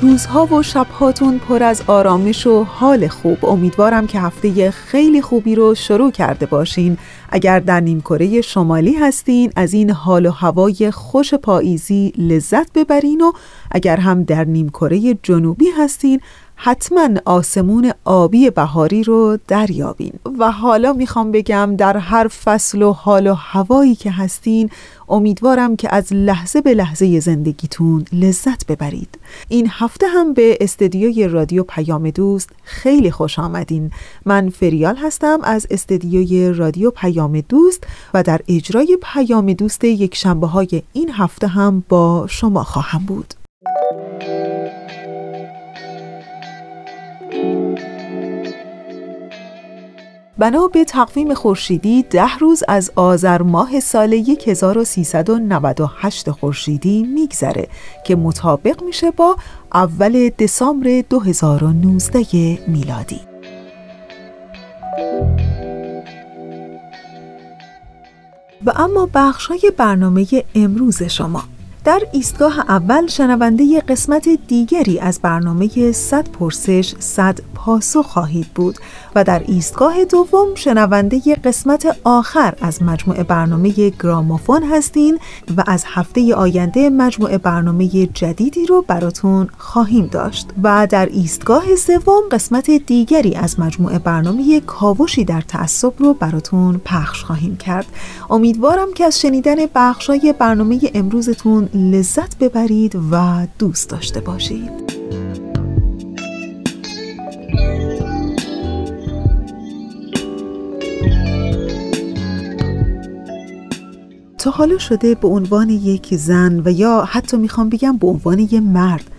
روزها و شبهاتون پر از آرامش و حال خوب. امیدوارم که هفته خیلی خوبی رو شروع کرده باشین. اگر در نیمکره شمالی هستین از این حال و هوای خوش پاییزی لذت ببرین و اگر هم در نیمکره جنوبی هستین حتما آسمون آبی بهاری رو دریابین. و حالا می‌خوام بگم در هر فصل و حال و هوایی که هستین امیدوارم که از لحظه به لحظه زندگیتون لذت ببرید. این هفته هم به استدیوی رادیو پیام دوست خیلی خوش آمدین. من فریال هستم از استدیوی رادیو پیام دوست و در اجرای پیام دوست یک شنبه های این هفته هم با شما خواهم بود. بنا به تقویم خورشیدی ده روز از آذر ماه سال 1398 خورشیدی میگذره که مطابق میشه با اول دسامبر 2019 میلادی. و اما بخشای برنامه امروز شما. در ایستگاه اول شنونده قسمت دیگری از برنامه 100 پرسش 100 پاسخ خواهید بود. و در ایستگاه دوم شنونده قسمت آخر از مجموعه برنامه گرامافون هستین و از هفته آینده مجموعه برنامه جدیدی رو براتون خواهیم داشت. و در ایستگاه سوم قسمت دیگری از مجموعه برنامه کاوشی در تعصب رو براتون پخش خواهیم کرد. امیدوارم که از شنیدن بخشای برنامه امروزتون لذت ببرید و دوست داشته باشید. تا حالا شده به عنوان یک زن و یا حتی می‌خوام بگم به عنوان یک مرد.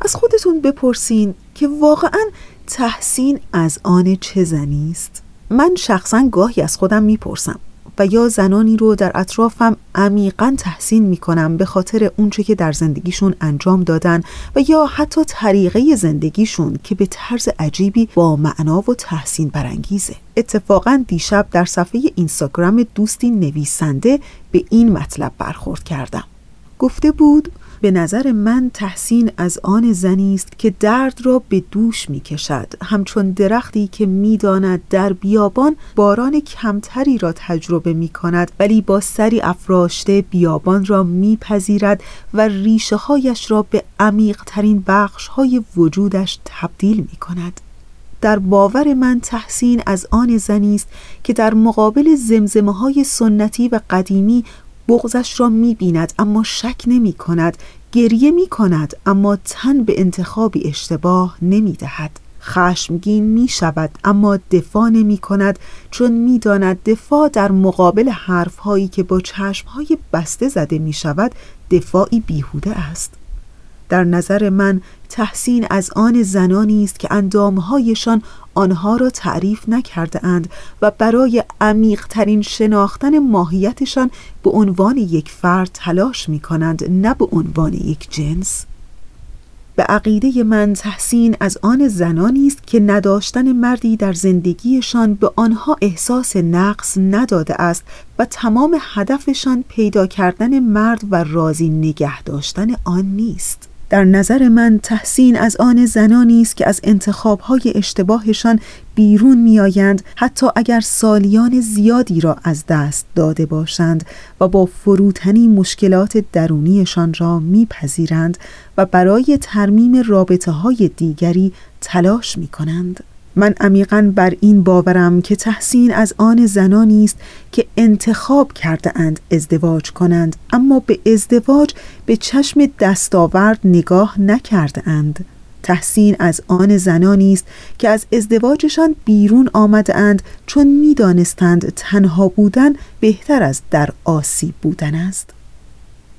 از خودتون بپرسین که واقعا تحسین از آن چه زنی است؟ من شخصا گاهی از خودم می‌پرسم. و یا زنانی رو در اطرافم عمیقا تحسین می‌کنم به خاطر اونچه که در زندگیشون انجام دادن و یا حتی طریقه زندگیشون که به طرز عجیبی با معنا و تحسین برانگیزه. اتفاقا دیشب در صفحه اینستاگرام دوستی نویسنده به این مطلب برخورد کردم. گفته بود به نظر من تحسین از آن زنی است که درد را به دوش می کشد همچون درختی که می‌داند در بیابان باران کمتری را تجربه می کند ولی با سری افراشته بیابان را میپذیرد و ریشه هایش را به عمیقترین بخش های وجودش تبدیل می کند در باور من تحسین از آن زنی است که در مقابل زمزمه های سنتی و قدیمی بغزش را می بیند اما شک نمی کند گریه می کند اما تن به انتخابی اشتباه نمی دهد خشمگین می شود اما دفاع نمی کند چون می داند دفاع در مقابل حرف هایی که با چشم های بسته زده می شود دفاعی بیهوده است. در نظر من تحسین از آن زنانی است که اندامهایشان آنها را تعریف نکرده اند و برای عمیقترین شناختن ماهیتشان به عنوان یک فرد تلاش می کنند نه به عنوان یک جنس. به عقیده من تحسین از آن زنانی است که نداشتن مردی در زندگیشان به آنها احساس نقص نداده است و تمام هدفشان پیدا کردن مرد و راضی نگه داشتن آن نیست. در نظر من تحسین از آن زنانی است که از انتخابهای اشتباهشان بیرون میآیند حتی اگر سالیان زیادی را از دست داده باشند و با فروتنی مشکلات درونیشان را میپذیرند و برای ترمیم رابطه های دیگری تلاش می کنند. من عمیقا بر این باورم که تحسین از آن زنانی است که انتخاب کرده اند ازدواج کنند اما به ازدواج به چشم دستاورد نگاه نکرده اند تحسین از آن زنانی است که از ازدواجشان بیرون آمده اند چون می‌دانستند تنها بودن بهتر از در آسیب بودن است.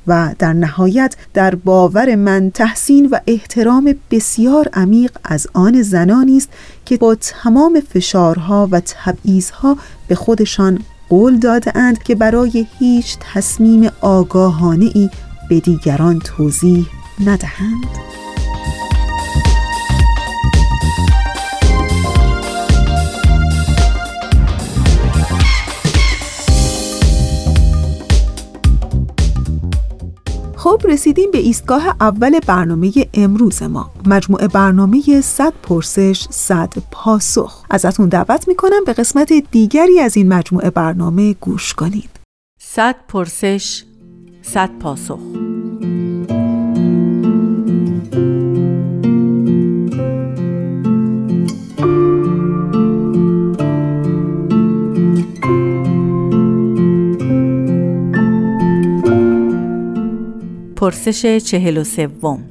و در نهایت در باور من تحسین و احترام بسیار عمیق از آن زنانی است که با تمام فشارها و تبعیضها به خودشان قول داده اند که برای هیچ تصمیم آگاهانه ای به دیگران توضیح ندهند. رسیدیم به ایستگاه اول برنامه امروز ما. مجموعه برنامه 100 پرسش 100 پاسخ. ازتون دعوت می‌کنم به قسمت دیگری از این مجموعه برنامه گوش کنید. 100 پرسش 100 پاسخ. پرسش چهل و سوم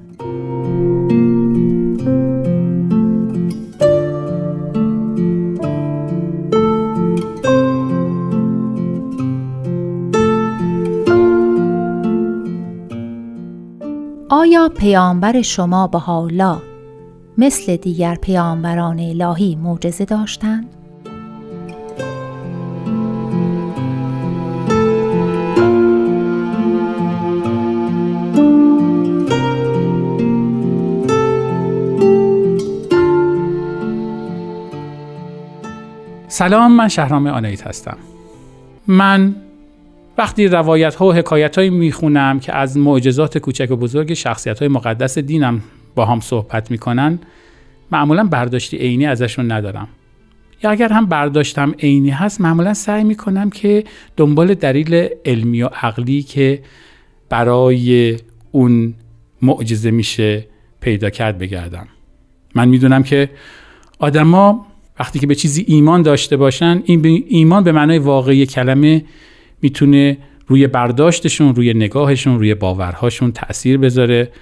آیا پیامبر شما به حالا مثل دیگر پیامبران الهی معجزه داشتند؟ سلام من شهرام آنایت هستم. من وقتی روایت ها و حکایت هایی می‌خونم که از معجزات کوچک و بزرگ شخصیت های مقدس دینم با هم صحبت می‌کنن معمولا برداشتی عینی ازشون ندارم. یا اگر هم برداشتم عینی هست معمولا سعی می‌کنم که دنبال دلیل علمی و عقلی که برای اون معجزه میشه پیدا کرد بگردم. من می‌دونم که آدما وقتی که به چیزی ایمان داشته باشن این ایمان به معنای واقعی کلمه می‌تونه روی برداشتشون روی نگاهشون روی باورهاشون تاثیر بذاره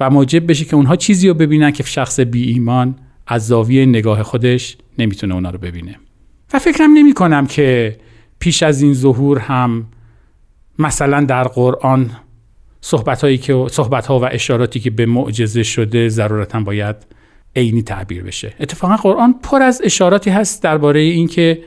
و موجب بشه که اونها چیزی رو ببینن که شخص بی ایمان از زاویه نگاه خودش نمی‌تونه اونا رو ببینه. و فکرم نمی کنم که پیش از این ظهور هم مثلا در قرآن صحبت هایی که صحبت ها و اشاراتی که به معجزه شده ضرورتا باید عینی تعبیر بشه. اتفاقا قرآن پر از اشاراتی هست درباره اینکه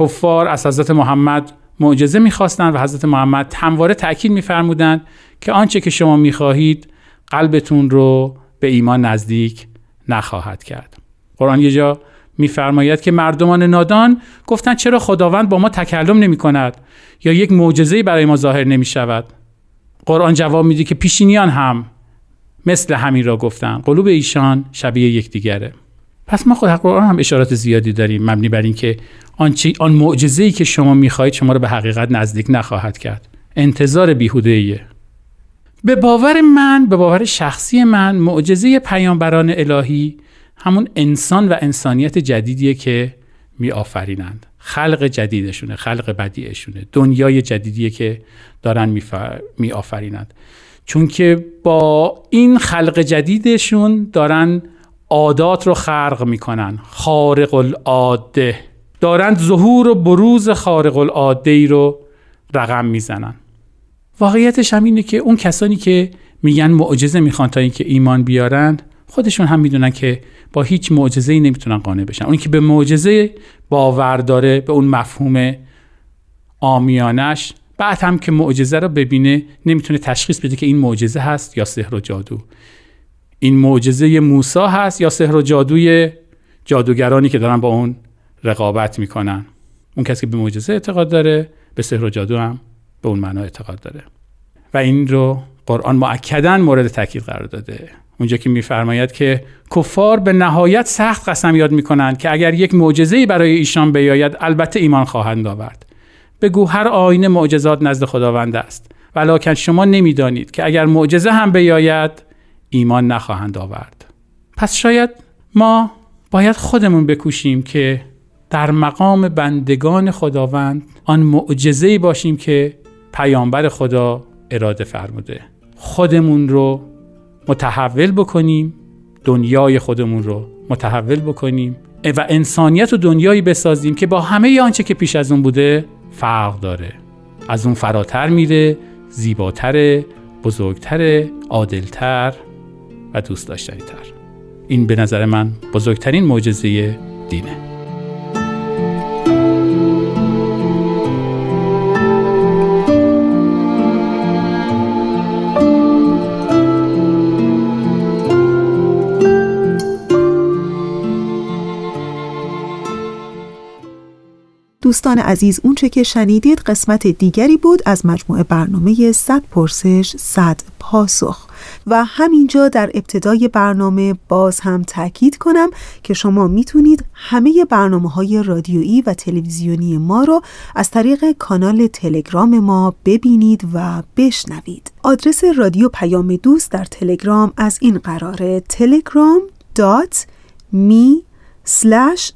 کفار از حضرت محمد معجزه می‌خواستند و حضرت محمد همواره تاکید میفرمودند که آنچه که شما می‌خواهید قلبتون رو به ایمان نزدیک نخواهد کرد. قرآن یه جا میفرماید که مردمان نادان گفتند چرا خداوند با ما تکلم نمی کند یا یک معجزه برای ما ظاهر نمی شود قرآن جواب میده که پیشینیان هم مثل همین را گفتن قلوب ایشان شبیه یکدیگره. پس ما خود قرآن هم اشارات زیادی داریم مبنی بر اینکه آن آن معجزه‌ای که شما می‌خواهید شما را به حقیقت نزدیک نخواهد کرد. انتظار بیهوده به باور من به باور شخصی من معجزه پیامبران الهی همون انسان و انسانیت جدیدیه که می آفرینند خلق جدیدشونه خلق بدیعشونه. دنیای جدیدیه که دارن می آفرینند چون که با این خلق جدیدشون دارن عادات رو خرق می‌کنن خارق العاده دارند ظهور و بروز خارق العاده ای رو رقم می‌زنن. واقعیتش هم اینه که اون کسانی که میگن معجزه می‌خوان تا اینکه ایمان بیارن خودشون هم می‌دونن که با هیچ معجزه ای نمی‌تونن قانع بشن. اون که به معجزه باور داره به اون مفهوم آمیانش بعد هم که معجزه رو ببینه نمی‌تونه تشخیص بده که این معجزه هست یا سحر و جادو. این معجزه موسی هست یا سحر و جادوی جادوگرانی که دارن با اون رقابت می‌کنن. اون کسی که به معجزه اعتقاد داره به سحر و جادو هم به اون معنا اعتقاد داره. و این رو قرآن معکدا مورد تاکید قرار داده. اونجا که میفرماید که کفار به نهایت سخت قسم یاد می‌کنند که اگر یک معجزه برای ایشان بیاید البته ایمان خواهند آورد. بگو هر آینه معجزات نزد خداوند است. ولکن شما نمی‌دانید که اگر معجزه هم بیاید ایمان نخواهند آورد. پس شاید ما باید خودمون بکوشیم که در مقام بندگان خداوند آن معجزه‌ای باشیم که پیامبر خدا اراده فرموده. خودمون رو متحول بکنیم دنیای خودمون رو متحول بکنیم و انسانیت و دنیایی بسازیم که با همه آنچه که پیش از اون بوده فرق داره. از اون فراتر میره زیباتر بزرگتر عادلتر و دوست داشتنی تر این به نظر من بزرگترین معجزه دینه. دوستان عزیز اونچه که شنیدید قسمت دیگری بود از مجموعه برنامه 100 پرسش 100 پاسخ. و همینجا در ابتدای برنامه باز هم تاکید کنم که شما می‌تونید همه برنامه های رادیویی و تلویزیونی ما رو از طریق کانال تلگرام ما ببینید و بشنوید. آدرس رادیو پیام دوست در تلگرام از این قراره telegram.me slash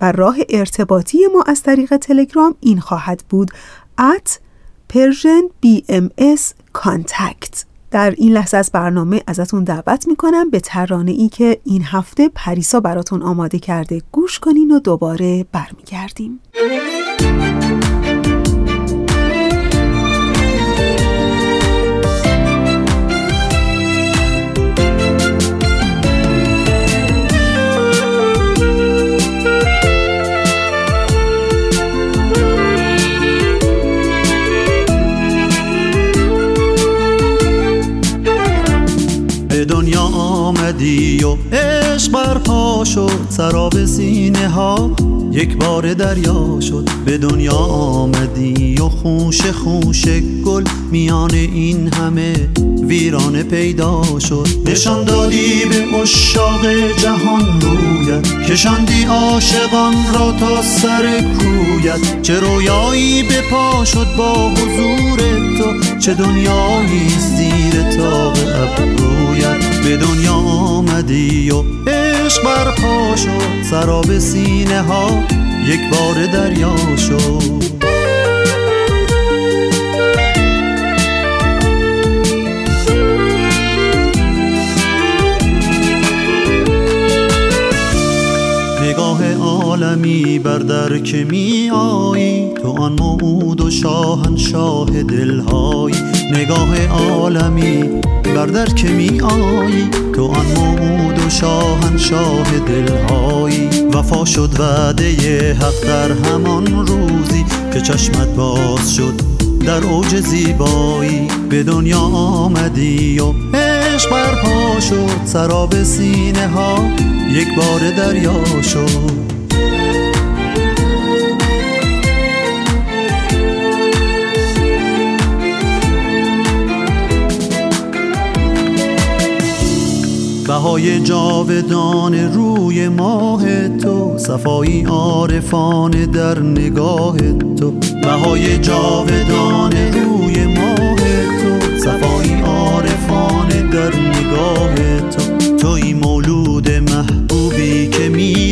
و راه ارتباطی ما از طریق تلگرام این خواهد بود. at Persian BMS Contact. در این لحظه از برنامه ازتون دعوت می‌کنم به ترانه ای که این هفته پریسا براتون آماده کرده گوش کنین و دوباره برمیگردیم. آمدی و عشق برپا شد سراب سینه ها یک بار دریا شد. به دنیا آمدی و خوش خوش گل میان این همه ویرانه پیدا شد. نشان دادی به اشاق جهان رویت کشاندی عاشقان را تا سر کویت. چه رویایی به پا شد با حضور تو چه دنیایی زیر تاق ابرویت. به دنیا آمدی و عشق برپا شد. سراب سینه ها یک بار دریا شد. نگاه عالمی بر در که می آیی تو آن موعود و شاهنشاه دلهایی. نگاه عالمی بر در که می آیی تو آن موعود و شاهنشاه دلهایی. وفا شد وعده حق در همان روزی که چشمت باز شد در اوج زیبایی. به دنیا آمدی و عشق برپا شد سراب سینه ها یک بار دریا شد بهای جاودان روی ماه تو صفایی عارفان در نگاه تو. بهای جاودان روی ماه تو صفایی عارفان در نگاه تو.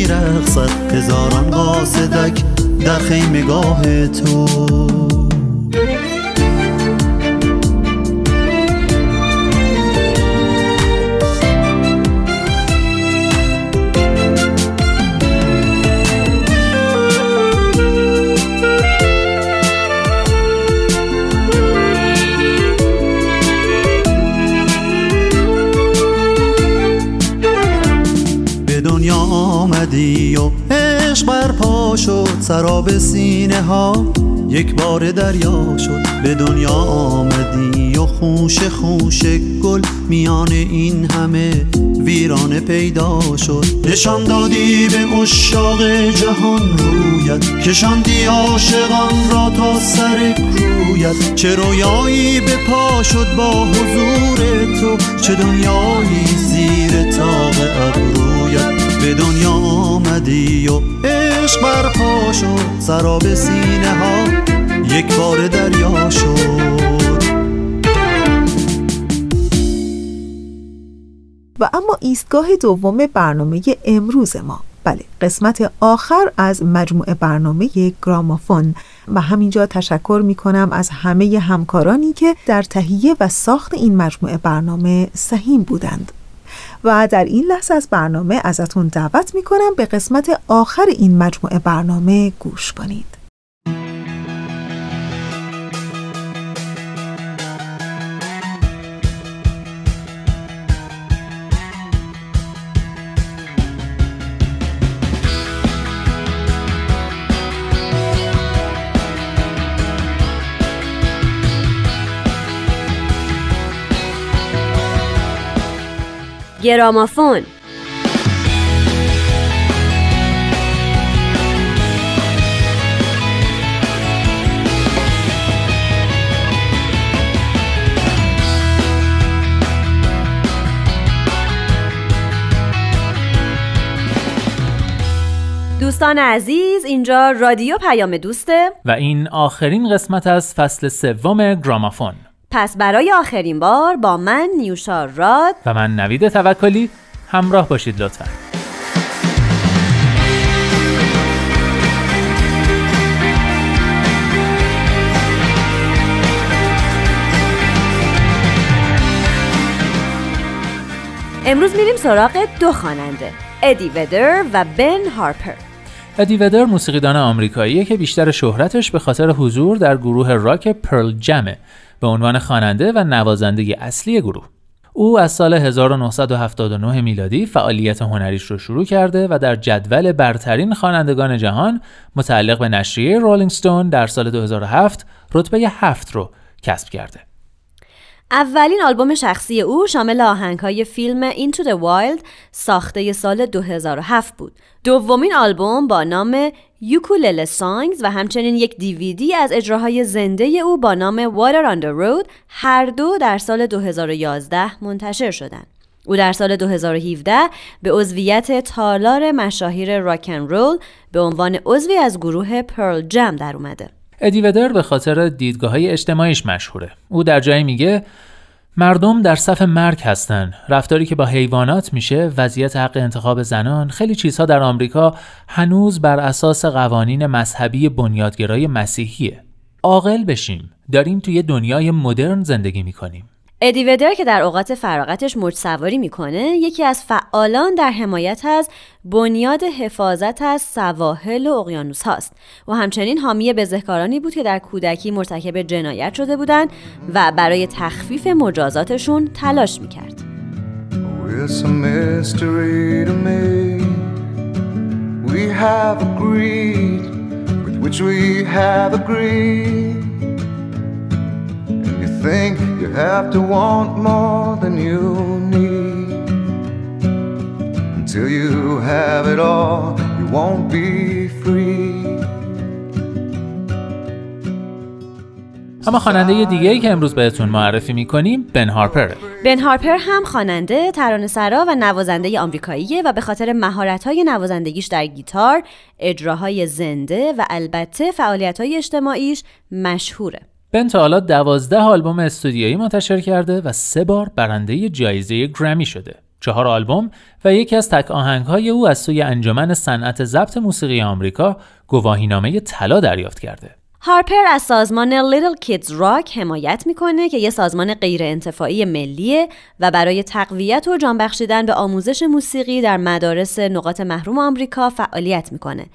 میرقصد هزاران قاصدک در خیمگاه تو. آمدی و عشق برپا شد سراب سینه ها یک بار دریا شد. به دنیا آمدی و خوش خوش گل میان این همه ویرانه پیدا شد. نشان دادی به اشاق جهان رویت کشاندی عاشقان را تا سر کویت. چه رویایی به پا شد با حضور تو چه دنیایی زیر تاق ابرویت به دنیا آمدی و عشق برپا شد سراب سینه ها یک بار دریا شد. و اما ایستگاه دوم برنامه امروز ما. بله قسمت آخر از مجموعه برنامه گرامافون. و همینجا تشکر می کنم از همه همکارانی که در تهیه و ساخت این مجموعه برنامه سهیم بودند. و در این لحظه از برنامه ازتون دعوت می کنم به قسمت آخر این مجموعه برنامه گوش کنید. گرامافون. دوستان عزیز اینجا رادیو پیام دوسته. و این آخرین قسمت از فصل سوم گرامافون. پس برای آخرین بار با من نیوشا راد و من نوید توکلی همراه باشید لطفا. امروز میریم سراغ دو خواننده ادی ودر و بن هارپر. ادی ودر موسیقیدان آمریکاییه که بیشتر شهرتش به خاطر حضور در گروه راک پرل جمه. به عنوان خواننده و نوازنده اصلی گروه. او از سال 1979 میلادی فعالیت هنریش رو شروع کرده و در جدول برترین خوانندگان جهان متعلق به نشریه رولینگ ستون در سال 2007 رتبه هفت رو کسب کرده. اولین آلبوم شخصی او شامل آهنگهای فیلم Into the Wild ساخته سال 2007 بود. دومین آلبوم با نام یوکولل سانگز و همچنین یک دیویدی از اجراهای زنده او با نام Water on the Road هر دو در سال 2011 منتشر شدند. او در سال 2017 به عضویت تالار مشاهیر راکن رول به عنوان عضوی از گروه پرل جم در اومده. ادی ودر به خاطر دیدگاه های اجتماعیش مشهوره. او در جایی میگه مردم در صف مرگ هستن. رفتاری که با حیوانات میشه، وضعیت حق انتخاب زنان، خیلی چیزها در آمریکا هنوز بر اساس قوانین مذهبی بنیادگرای مسیحیه. عاقل بشیم. داریم توی دنیای مدرن زندگی می‌کنیم. ادی ودر که در اوقات فراغتش موج سواری می‌کنه یکی از فعالان در حمایت از بنیاد حفاظت از سواحل و اقیانوس هاست و همچنین حامی بزهکارانی بود که در کودکی مرتکب جنایت شده بودند و برای تخفیف مجازاتشون تلاش می‌کرد. Think you have to want more than you need. Until you have it all, you won't be free. اما خواننده دیگه ای که امروز بهتون معرفی می‌کنیم بن هارپر بن هارپر هم خواننده، ترانه‌سرا و نوازنده آمریکاییه و به خاطر مهارت‌های نوازندگیش در گیتار، اجراهای زنده و البته فعالیت‌های اجتماعیش مشهوره. بن تا حالا دوازده آلبوم استودیویی منتشر کرده و سه بار برنده جایزه گرمی شده. چهار آلبوم و یکی از تک آهنگهای او از سوی انجمن صنعت ضبط موسیقی آمریکا گواهینامه طلا دریافت کرده. هارپر از سازمان Little Kids Rock حمایت می‌کنه که یه سازمان غیر انتفاعی ملیه و برای تقویت و جان بخشیدن به آموزش موسیقی در مدارس نقاط محروم آمریکا فعالیت می‌کنه.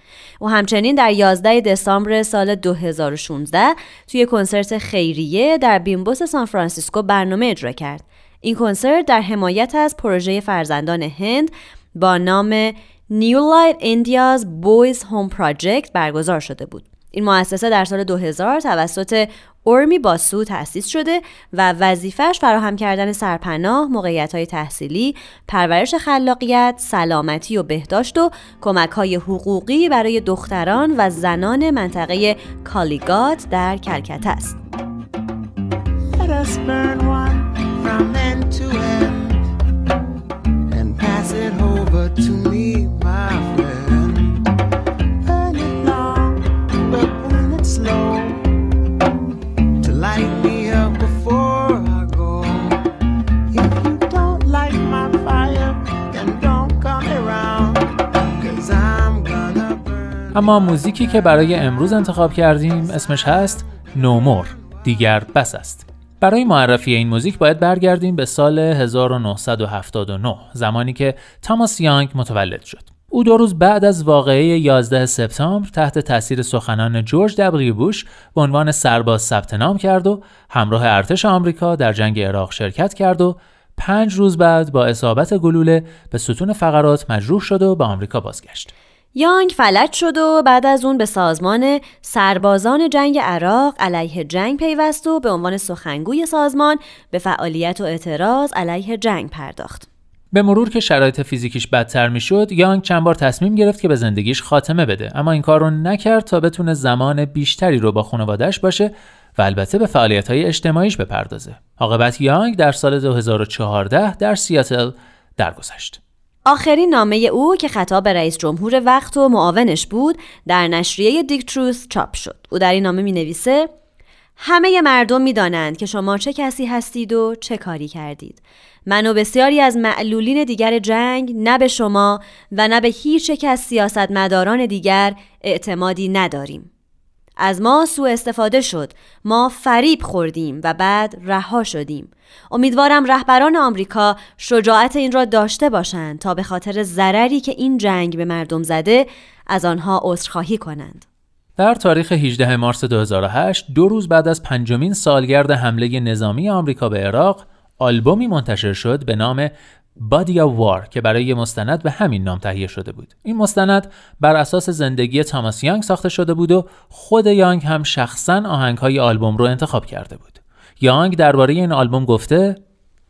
و همچنین در 11 دسامبر سال 2016 توی کنسرت خیریه در بیمبوس سان فرانسیسکو برنامه اجرا کرد. این کنسرت در حمایت از پروژه فرزندان هند با نام New Light India's Boys Home Project برگزار شده بود. این مؤسسه در سال 2000 توسط اورمی باسو تأسیس شده و وظیفش فراهم کردن سرپناه، موقعیت های تحصیلی، پرورش خلاقیت، سلامتی و بهداشت و کمک های حقوقی برای دختران و زنان منطقه کالیگات در کلکته است. light me اما موزیکی که برای امروز انتخاب کردیم اسمش هست نومور دیگر بس است برای معرفی این موزیک باید برگردیم به سال 1979 زمانی که تاماس یانگ متولد شد او دو روز بعد از واقعه 11 سپتامبر تحت تاثیر سخنان جورج دبلیو بوش به عنوان سرباز ثبت نام کرد و همراه ارتش آمریکا در جنگ عراق شرکت کرد و پنج روز بعد با اصابت گلوله به ستون فقرات مجروح شد و به آمریکا بازگشت. یانگ فلج شد و بعد از اون به سازمان سربازان جنگ عراق علیه جنگ پیوست و به عنوان سخنگوی سازمان به فعالیت و اعتراض علیه جنگ پرداخت. به مرور که شرایط فیزیکیش بدتر می‌شد یانگ چند بار تصمیم گرفت که به زندگیش خاتمه بده اما این کار رو نکرد تا بتونه زمان بیشتری رو با خانوادهش باشه و البته به فعالیت های اجتماعیش بپردازه. عاقبت یانگ در سال 2014 در سیاتل درگذشت. آخرین نامه او که خطاب به رئیس جمهور وقت و معاونش بود در نشریه دیک تروث چاپ شد. او در این نامه می نویسه همه مردم می دانند که شما چه کسی هستید و چه کاری کردید. من و بسیاری از معلولین دیگر جنگ نه به شما و نه به هیچ یک از سیاستمداران دیگر اعتمادی نداریم. از ما سوء استفاده شد. ما فریب خوردیم و بعد رها شدیم. امیدوارم رهبران آمریکا شجاعت این را داشته باشند تا به خاطر ضرری که این جنگ به مردم زده از آنها عذرخواهی کنند. در تاریخ 18 مارس 2008 دو روز بعد از پنجمین سالگرد حمله نظامی آمریکا به عراق آلبومی منتشر شد به نام بادی وار که برای مستند به همین نام تهیه شده بود. این مستند بر اساس زندگی تاماس یانگ ساخته شده بود و خود یانگ هم شخصا آهنگهای آلبوم رو انتخاب کرده بود. یانگ درباره این آلبوم گفته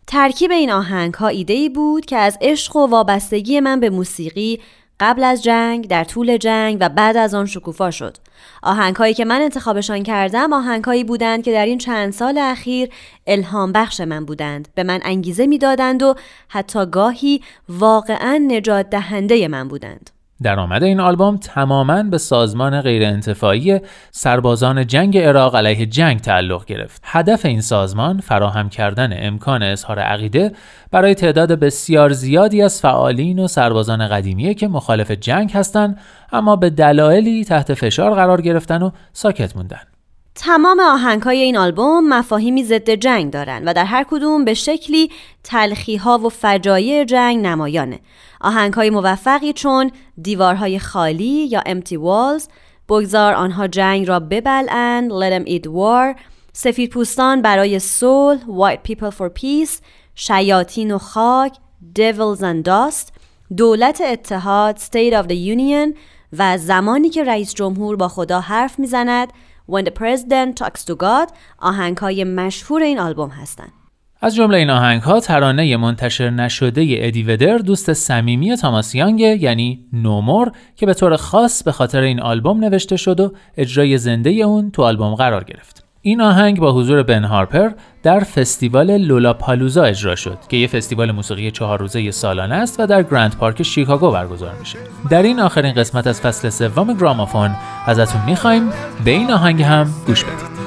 ترکیب این آهنگ ها ایده ای بود که از عشق و وابستگی من به موسیقی قبل از جنگ، در طول جنگ و بعد از آن شکوفا شد. آهنگهایی که من انتخابشان کردم آهنگهایی بودند که در این چند سال اخیر الهام بخش من بودند. به من انگیزه می‌دادند و حتی گاهی واقعا نجات دهنده من بودند. درآمد این آلبوم تماما به سازمان غیرانتفاعی سربازان جنگ عراق علیه جنگ تعلق گرفت. هدف این سازمان فراهم کردن امکان اظهار عقیده برای تعداد بسیار زیادی از فعالین و سربازان قدیمیه که مخالف جنگ هستند اما به دلایلی تحت فشار قرار گرفتن و ساکت موندن. تمام آهنگ های این آلبوم مفاهیمی ضد جنگ دارند و در هر کدوم به شکلی تلخی ها و فجایع جنگ نمایانه. آهنگ های موفقی چون دیوارهای خالی یا empty walls، بگذار آنها جنگ را ببلند، let them eat war، سفید پوستان برای صلح، white people for peace، شیاطین و خاک، devils and dust، دولت اتحاد، state of the union و زمانی که رئیس جمهور با خدا حرف می‌زند When the President Talks to God آهنگ های مشهور این آلبوم هستند. از جمله این آهنگ ها ترانه منتشر نشده ادی ودر دوست صمیمی تاماس یانگ یعنی نومور که به طور خاص به خاطر این آلبوم نوشته شد و اجرای زنده اون تو آلبوم قرار گرفت. این آهنگ با حضور بن هارپر در فستیوال لولا پالوزا اجرا شد که یه فستیوال موسیقی چهار روزه سالانه است و در گرند پارک شیکاگو برگزار میشه. در این آخرین قسمت از فصل سوم گرامافون ازتون می‌خوایم به این آهنگ هم گوش بدید.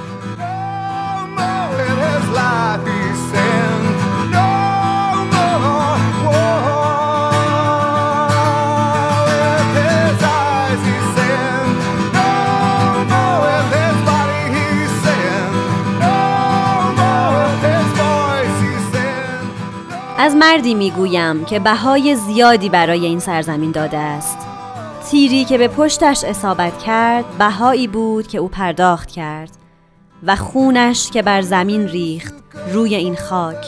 از مردی می‌گویم که بهای زیادی برای این سرزمین داده است. تیری که به پشتش اصابت کرد بهایی بود که او پرداخت کرد و خونش که بر زمین ریخت روی این خاک.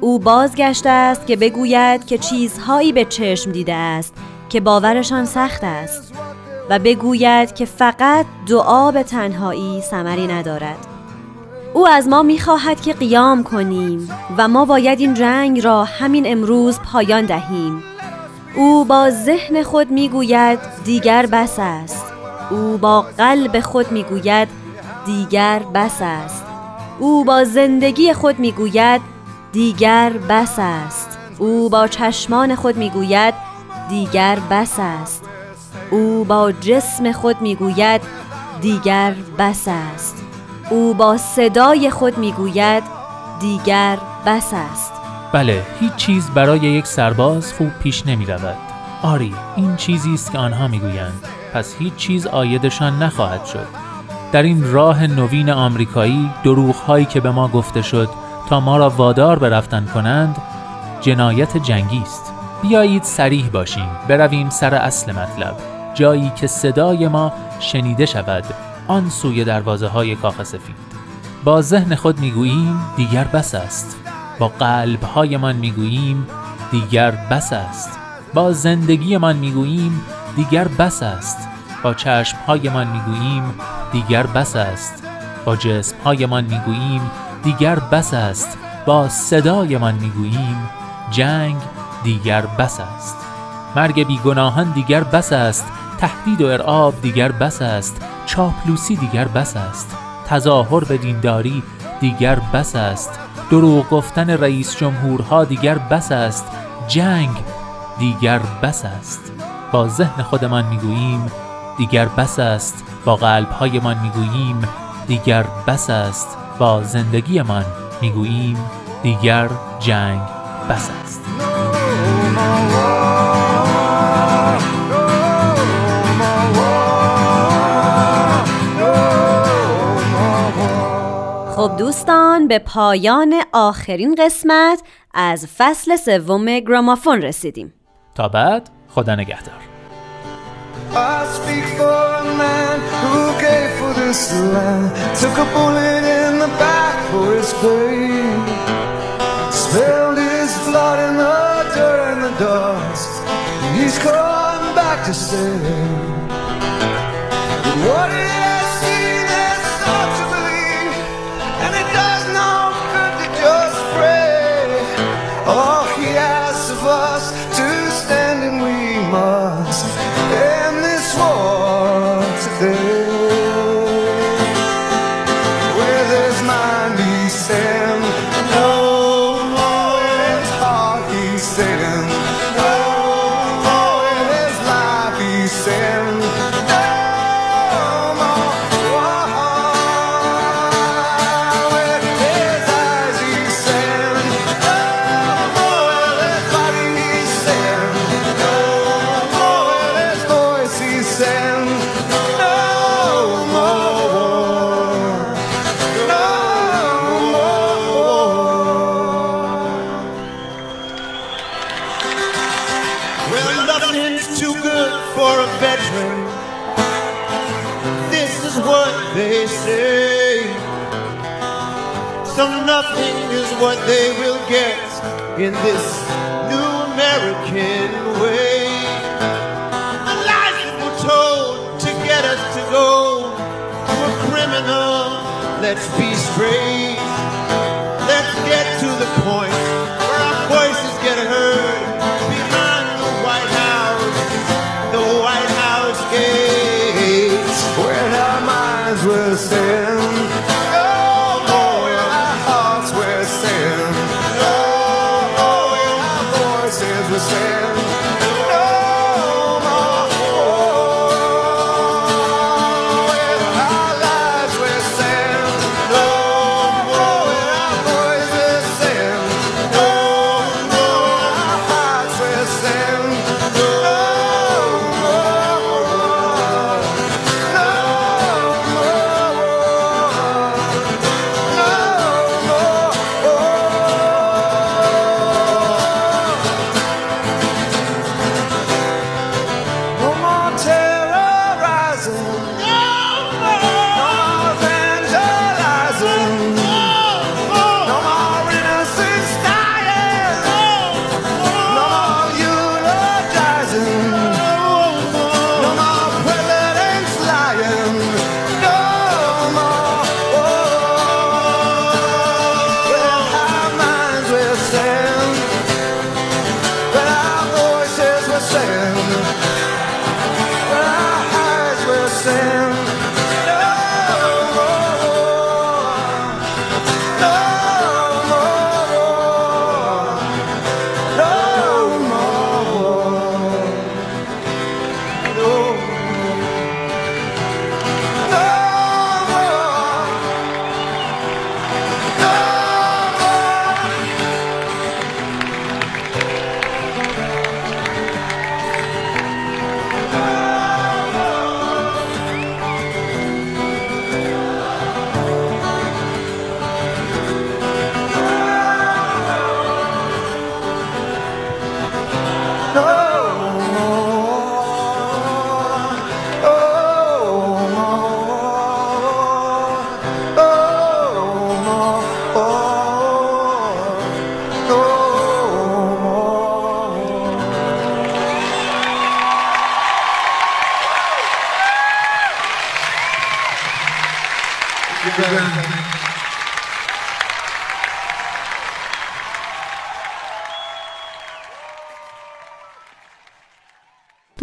او بازگشته است که بگوید که چیزهایی به چشم دیده است که باورشان سخت است و بگوید که فقط دعا به تنهایی ثمری ندارد. او از ما می‌خواهد که قیام کنیم و ما باید این جنگ را همین امروز پایان دهیم. او با ذهن خود می‌گوید دیگر بس است. او با قلب خود می‌گوید دیگر بس است. او با زندگی خود می‌گوید دیگر بس است. او با چشمان خود می‌گوید دیگر بس است. او با جسم خود می‌گوید دیگر بس است. او با صدای خود می‌گوید دیگر بس است. بله هیچ چیز برای یک سرباز خوب پیش نمی رود آری این چیزی است که آنها می‌گویند. پس هیچ چیز آیدشان نخواهد شد. در این راه نوین آمریکایی دروغ هایی که به ما گفته شد تا ما را وادار به رفتن کنند جنایت جنگی است. بیایید سریح باشیم. برویم سر اصل مطلب. جایی که صدای ما شنیده شود. آن سوی دروازه های کاخ سفید. با ذهن خود می‌گوییم دیگر بس است. با قلب هایمان می‌گوییم دیگر بس است. با زندگیمان می‌گوییم دیگر بس است. با چشم هایمان می‌گوییم دیگر بس است. با جسم هایمان می‌گوییم دیگر بس است. با صدایمان می‌گوییم جنگ دیگر بس است. مرگ بیگناهان دیگر بس است. تهدید و ارعاب دیگر بس است چاپلوسی دیگر بس است تظاهر به دینداری دیگر بس است دروغ گفتن رئیس جمهورها دیگر بس است جنگ دیگر بس است. با ذهن خودمان می‌گوییم دیگر بس است. با قلبهایمان می‌گوییم دیگر بس است. با زندگیمان می‌گوییم دیگر جنگ بس است. خب دوستان به پایان آخرین قسمت از فصل سوم گرامافون رسیدیم. تا بعد خدا نگهدار. I speak for a man who gave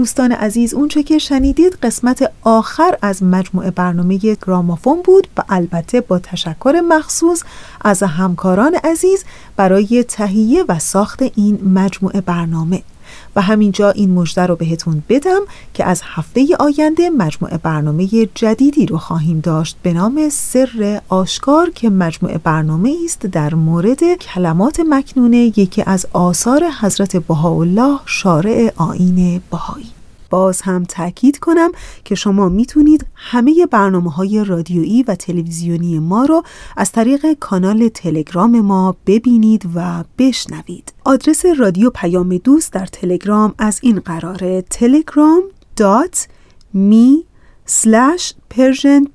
دوستان عزیز اونچه که شنیدید قسمت آخر از مجموعه برنامه گرامافون بود و البته با تشکر مخصوص از همکاران عزیز برای تهیه و ساخت این مجموعه برنامه. و همینجا این مژده رو بهتون بدم که از هفته آینده مجموعه برنامه جدیدی رو خواهیم داشت به نام سر آشکار که مجموعه برنامه است در مورد کلمات مکنونه یکی از آثار حضرت بهاءالله شارع آین بهایی. باز هم تاکید کنم که شما می‌تونید همه برنامه های رادیویی و تلویزیونی ما رو از طریق کانال تلگرام ما ببینید و بشنوید. آدرس رادیو پیام دوست در تلگرام از این قراره telegram.me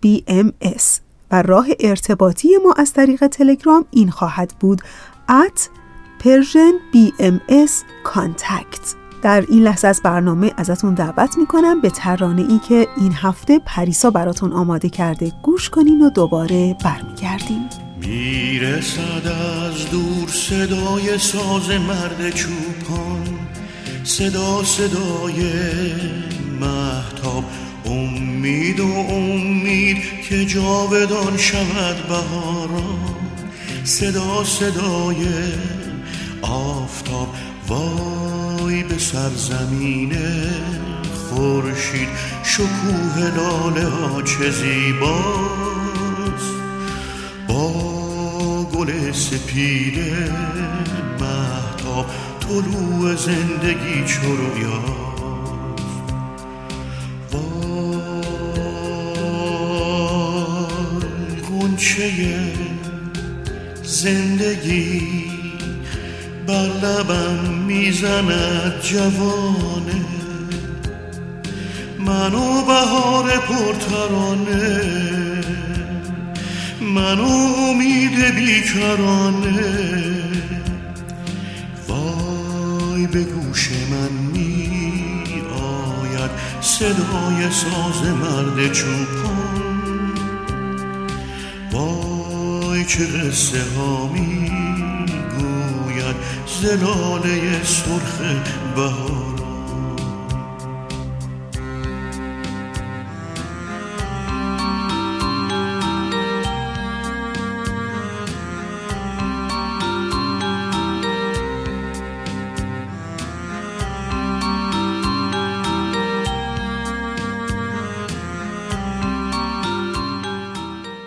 bms و راه ارتباطی ما از طریق تلگرام این خواهد بود at persian contact در این لحظه از برنامه ازتون دعوت می‌کنم به ترانه ای که این هفته پریسا براتون آماده کرده. گوش کنین و دوباره برمیگردیم. می‌رسد از دور صدای ساز مرد چوپان. صدا صدای محتاب امید و امید که جاودان شود بهاران. صدا صدای آفتاب. وای به سرزمین خورشید شکوه لاله ها چه زیباست. با گل سپید مهتاب طلوع زندگی چرویاست وای گنچه زندگی بر لبم می‌زند جوانه. منو بهار پرترانه. منو امید بیکرانه. وای به گوش من می آید صدای ساز مرد چوپان. وای چه قصه ها می زلاله سرخ بهار.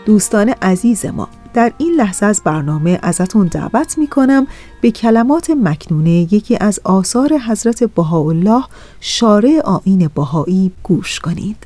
دوستان عزیز ما در این لحظه از برنامه ازتون دعوت می کنم به کلمات مکنونه یکی از آثار حضرت بهاءالله شارع آین بهایی گوش کنید.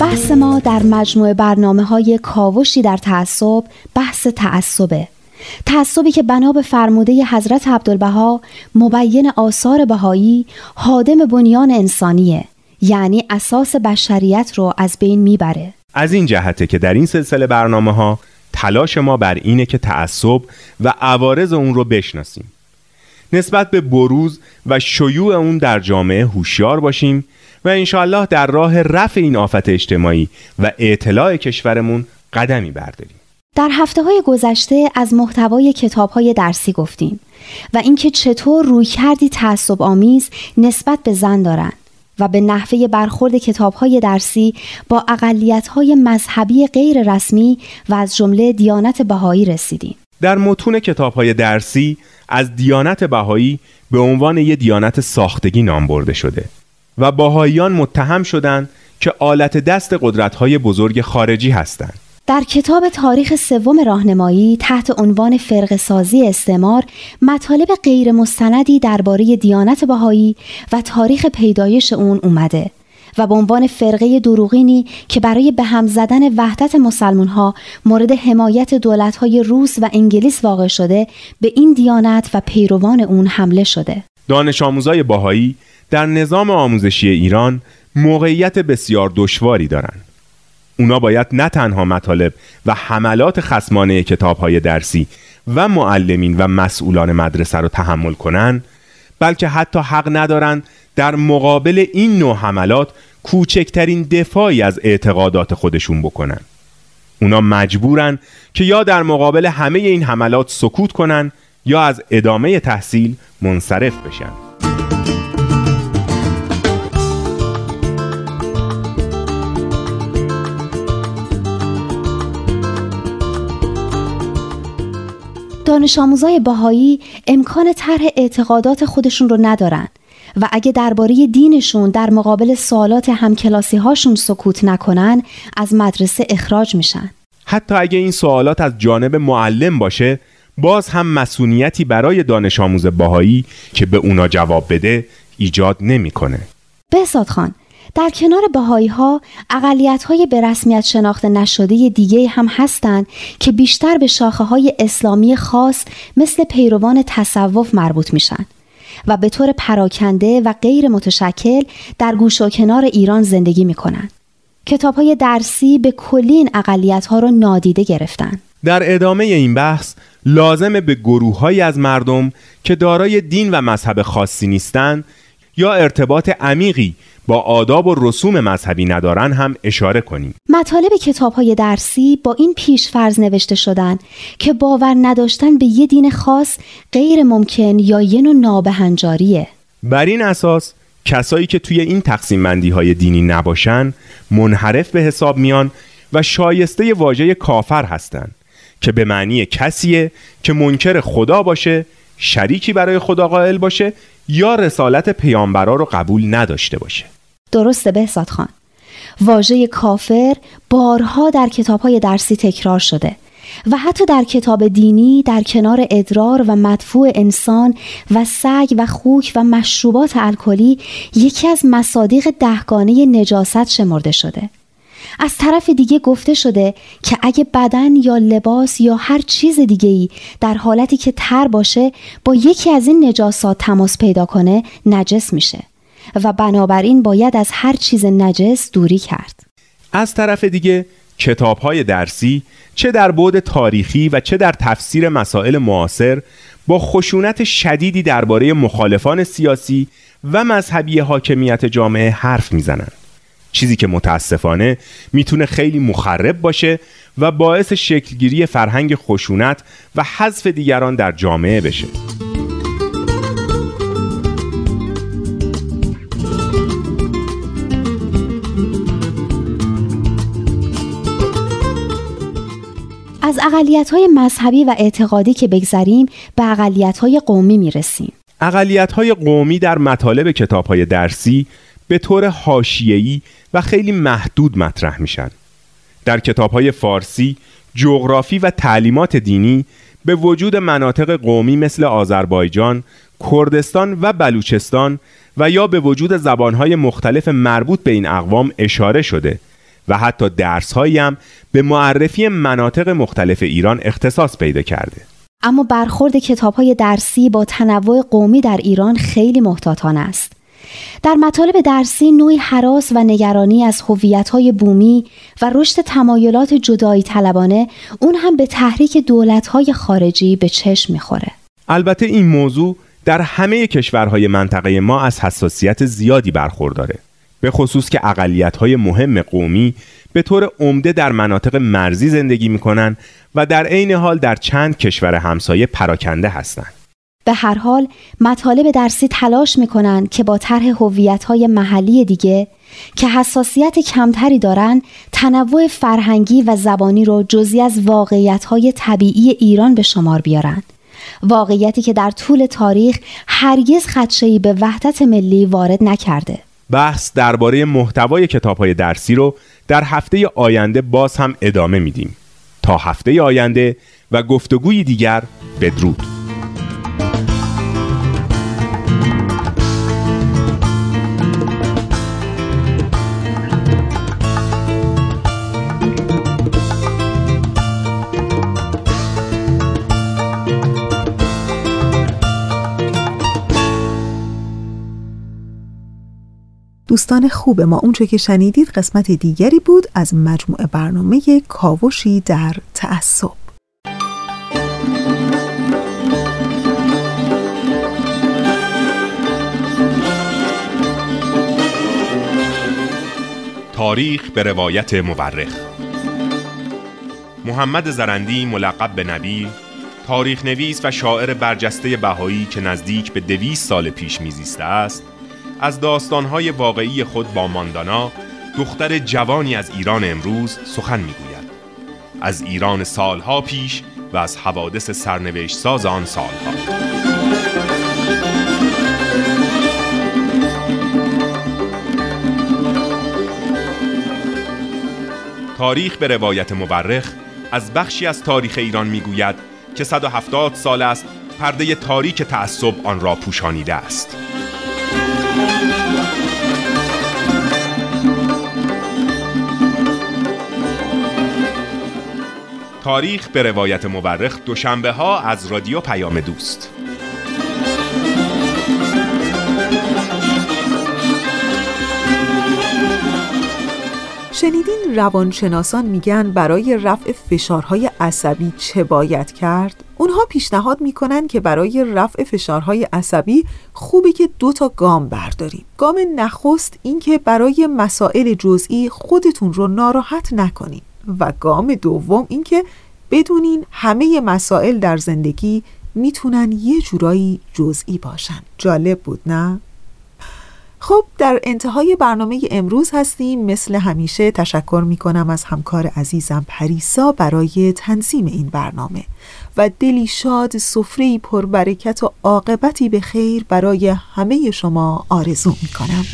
بحث ما در مجموعه برنامه های کاوشی در تعصب بحث تعصبه. تعصبی که بنا به فرموده حضرت عبدالبها مبین آثار بهایی حادم بنیان انسانیه یعنی اساس بشریت رو از بین می‌بره. از این جهته که در این سلسله برنامه ها تلاش ما بر اینه که تعصب و عوارض اون رو بشناسیم. نسبت به بروز و شیوع اون در جامعه هوشیار باشیم و انشاالله در راه رفع این آفت اجتماعی و اطلاع کشورمون قدمی برداریم در هفته های گذشته از محتوای کتاب های درسی گفتیم و اینکه چطور روی کردی تعصب آمیز نسبت به زن دارند و به نحوه برخورد کتاب های درسی با اقلیت های مذهبی غیر رسمی و از جمله دیانت بهایی رسیدیم. در متون کتاب های درسی از دیانت بهایی به عنوان یک دیانت ساختگی نام برده شده و باهاییان متهم شدند که آلت دست قدرت های بزرگ خارجی هستند. در کتاب تاریخ سوم راهنمایی تحت عنوان فرق سازی استعمار مطالب غیر مستندی درباره دیانت بهایی و تاریخ پیدایش اون اومده و به عنوان فرقه دروغینی که برای به هم زدن وحدت مسلمون ها مورد حمایت دولت های روس و انگلیس واقع شده به این دیانت و پیروان اون حمله شده دانش آموزای باهایی در نظام آموزشی ایران موقعیت بسیار دشواری دارند. اونا باید نه تنها مطالب و حملات خسمانه کتاب های درسی و معلمین و مسئولان مدرسه رو تحمل کنن بلکه حتی حق ندارن در مقابل این نوع حملات کوچکترین دفاعی از اعتقادات خودشون بکنن. اونا مجبورن که یا در مقابل همه این حملات سکوت کنن یا از ادامه تحصیل منصرف بشن. دانش آموزای باهایی امکان طرح اعتقادات خودشون رو ندارن و اگه درباره دینشون در مقابل سوالات همکلاسی هاشون سکوت نکنن از مدرسه اخراج میشن حتی اگه این سوالات از جانب معلم باشه باز هم مسئولیتی برای دانش آموز باهایی که به اونا جواب بده ایجاد نمی‌کنه. بهزاد خان در کنار بهایی ها اقلیت های به رسمیت شناخته نشده دیگه هم هستند که بیشتر به شاخه های اسلامی خاص مثل پیروان تصوف مربوط میشن و به طور پراکنده و غیر متشکل در گوش و کنار ایران زندگی می‌کنن. کتاب های درسی به کلی این اقلیت ها رو نادیده گرفتن. در ادامه این بحث لازم به گروه از مردم که دارای دین و مذهب خاصی نیستند یا ارتباط عمیقی با آداب و رسوم مذهبی ندارن هم اشاره کنیم. مطالب کتاب های درسی با این پیش فرض نوشته شدن که باور نداشتن به یه دین خاص غیر ممکن یا یه نوع نابهنجاریه. بر این اساس کسایی که توی این تقسیم بندی های دینی نباشن منحرف به حساب میان و شایسته واژه کافر هستند که به معنی کسیه که منکر خدا باشه شریکی برای خدا قائل باشه یا رسالت پیامبرا رو قبول نداشته باشه. درسته بهزاد خان. واژه کافر بارها در کتاب های درسی تکرار شده و حتی در کتاب دینی در کنار ادرار و مدفوع انسان و سگ و خوک و مشروبات الکلی یکی از مصادیق دهگانه نجاست شمرده شده. از طرف دیگه گفته شده که اگه بدن یا لباس یا هر چیز دیگه ای در حالتی که تر باشه با یکی از این نجاسات تماس پیدا کنه نجس میشه. و بنابراین باید از هر چیز نجس دوری کرد. از طرف دیگه کتاب های درسی چه در بعد تاریخی و چه در تفسیر مسائل معاصر با خشونت شدیدی درباره مخالفان سیاسی و مذهبی حاکمیت جامعه حرف می‌زنند. چیزی که متاسفانه می‌تونه خیلی مخرب باشه و باعث شکلگیری فرهنگ خشونت و حذف دیگران در جامعه بشه. از اقلیت های مذهبی و اعتقادی که بگذریم به اقلیت های قومی می‌رسیم. اقلیت های قومی در مطالب کتاب های درسی به طور حاشیه‌ای و خیلی محدود مطرح میشن. در کتاب های فارسی جغرافی و تعلیمات دینی به وجود مناطق قومی مثل آذربایجان، کردستان و بلوچستان و یا به وجود زبانهای مختلف مربوط به این اقوام اشاره شده. و حتی درسهایی هم به معرفی مناطق مختلف ایران اختصاص پیدا کرده. اما برخورد کتاب های درسی با تنوع قومی در ایران خیلی محتاطانه است. در مطالب درسی نوعی حراس و نگرانی از های بومی و رشد تمایلات جدایی طلبانه اون هم به تحریک های خارجی به چشم می‌خوره. البته این موضوع در همه کشورهای منطقه ما از حساسیت زیادی برخورداره. به خصوص که های مهم قومی به طور عمده در مناطق مرزی زندگی می‌کنن و در عین حال در چند کشور همسایه پراکنده هستند. به هر حال مطالب درسی تلاش می‌کنن که با طرح های محلی دیگه که حساسیت کمتری دارن تنوع فرهنگی و زبانی رو جزی از های طبیعی ایران به شمار بیارن واقعیتی که در طول تاریخ هرگز خدشه‌ای به وحدت ملی وارد نکرده بحث درباره محتوای های درسی رو در هفته آینده باز هم ادامه میدیم. تا هفته آینده و گفتگوی دیگر بدرود. دوستان خوب ما اونچه که شنیدید قسمت دیگری بود از مجموعه برنامه کاوشی در تعصب. تاریخ به روایت مورخ. محمد زرندی ملقب به نبی تاریخ نویس و شاعر برجسته بهایی که نزدیک به دویست سال پیش میزیسته است از داستانهای واقعی خود با ماندانا دختر جوانی از ایران امروز سخن می‌گوید. از ایران سالها پیش و از حوادث سرنوشت ساز آن سالها. تاریخ به روایت مورخ از بخشی از تاریخ ایران می‌گوید که 170 سال است پرده تاریک تعصب آن را پوشانیده است. تاریخ به روایت مورخ دوشنبه ها از رادیو پیام دوست شنیدین روانشناسان میگن برای رفع فشارهای عصبی چه باید کرد؟ اونها پیشنهاد می‌کنن که برای رفع فشارهای عصبی خوبه که دو تا گام برداریم. گام نخست اینکه برای مسائل جزئی خودتون رو ناراحت نکنید و گام دوم اینکه بدونین همه مسائل در زندگی می‌تونن یه جورایی جزئی باشن. جالب بود نه؟ خب در انتهای برنامه امروز هستیم مثل همیشه تشکر می کنم از همکار عزیزم پریسا برای تنظیم این برنامه و دلی شاد سفره پربرکت و عاقبتی به خیر برای همه شما آرزو می کنم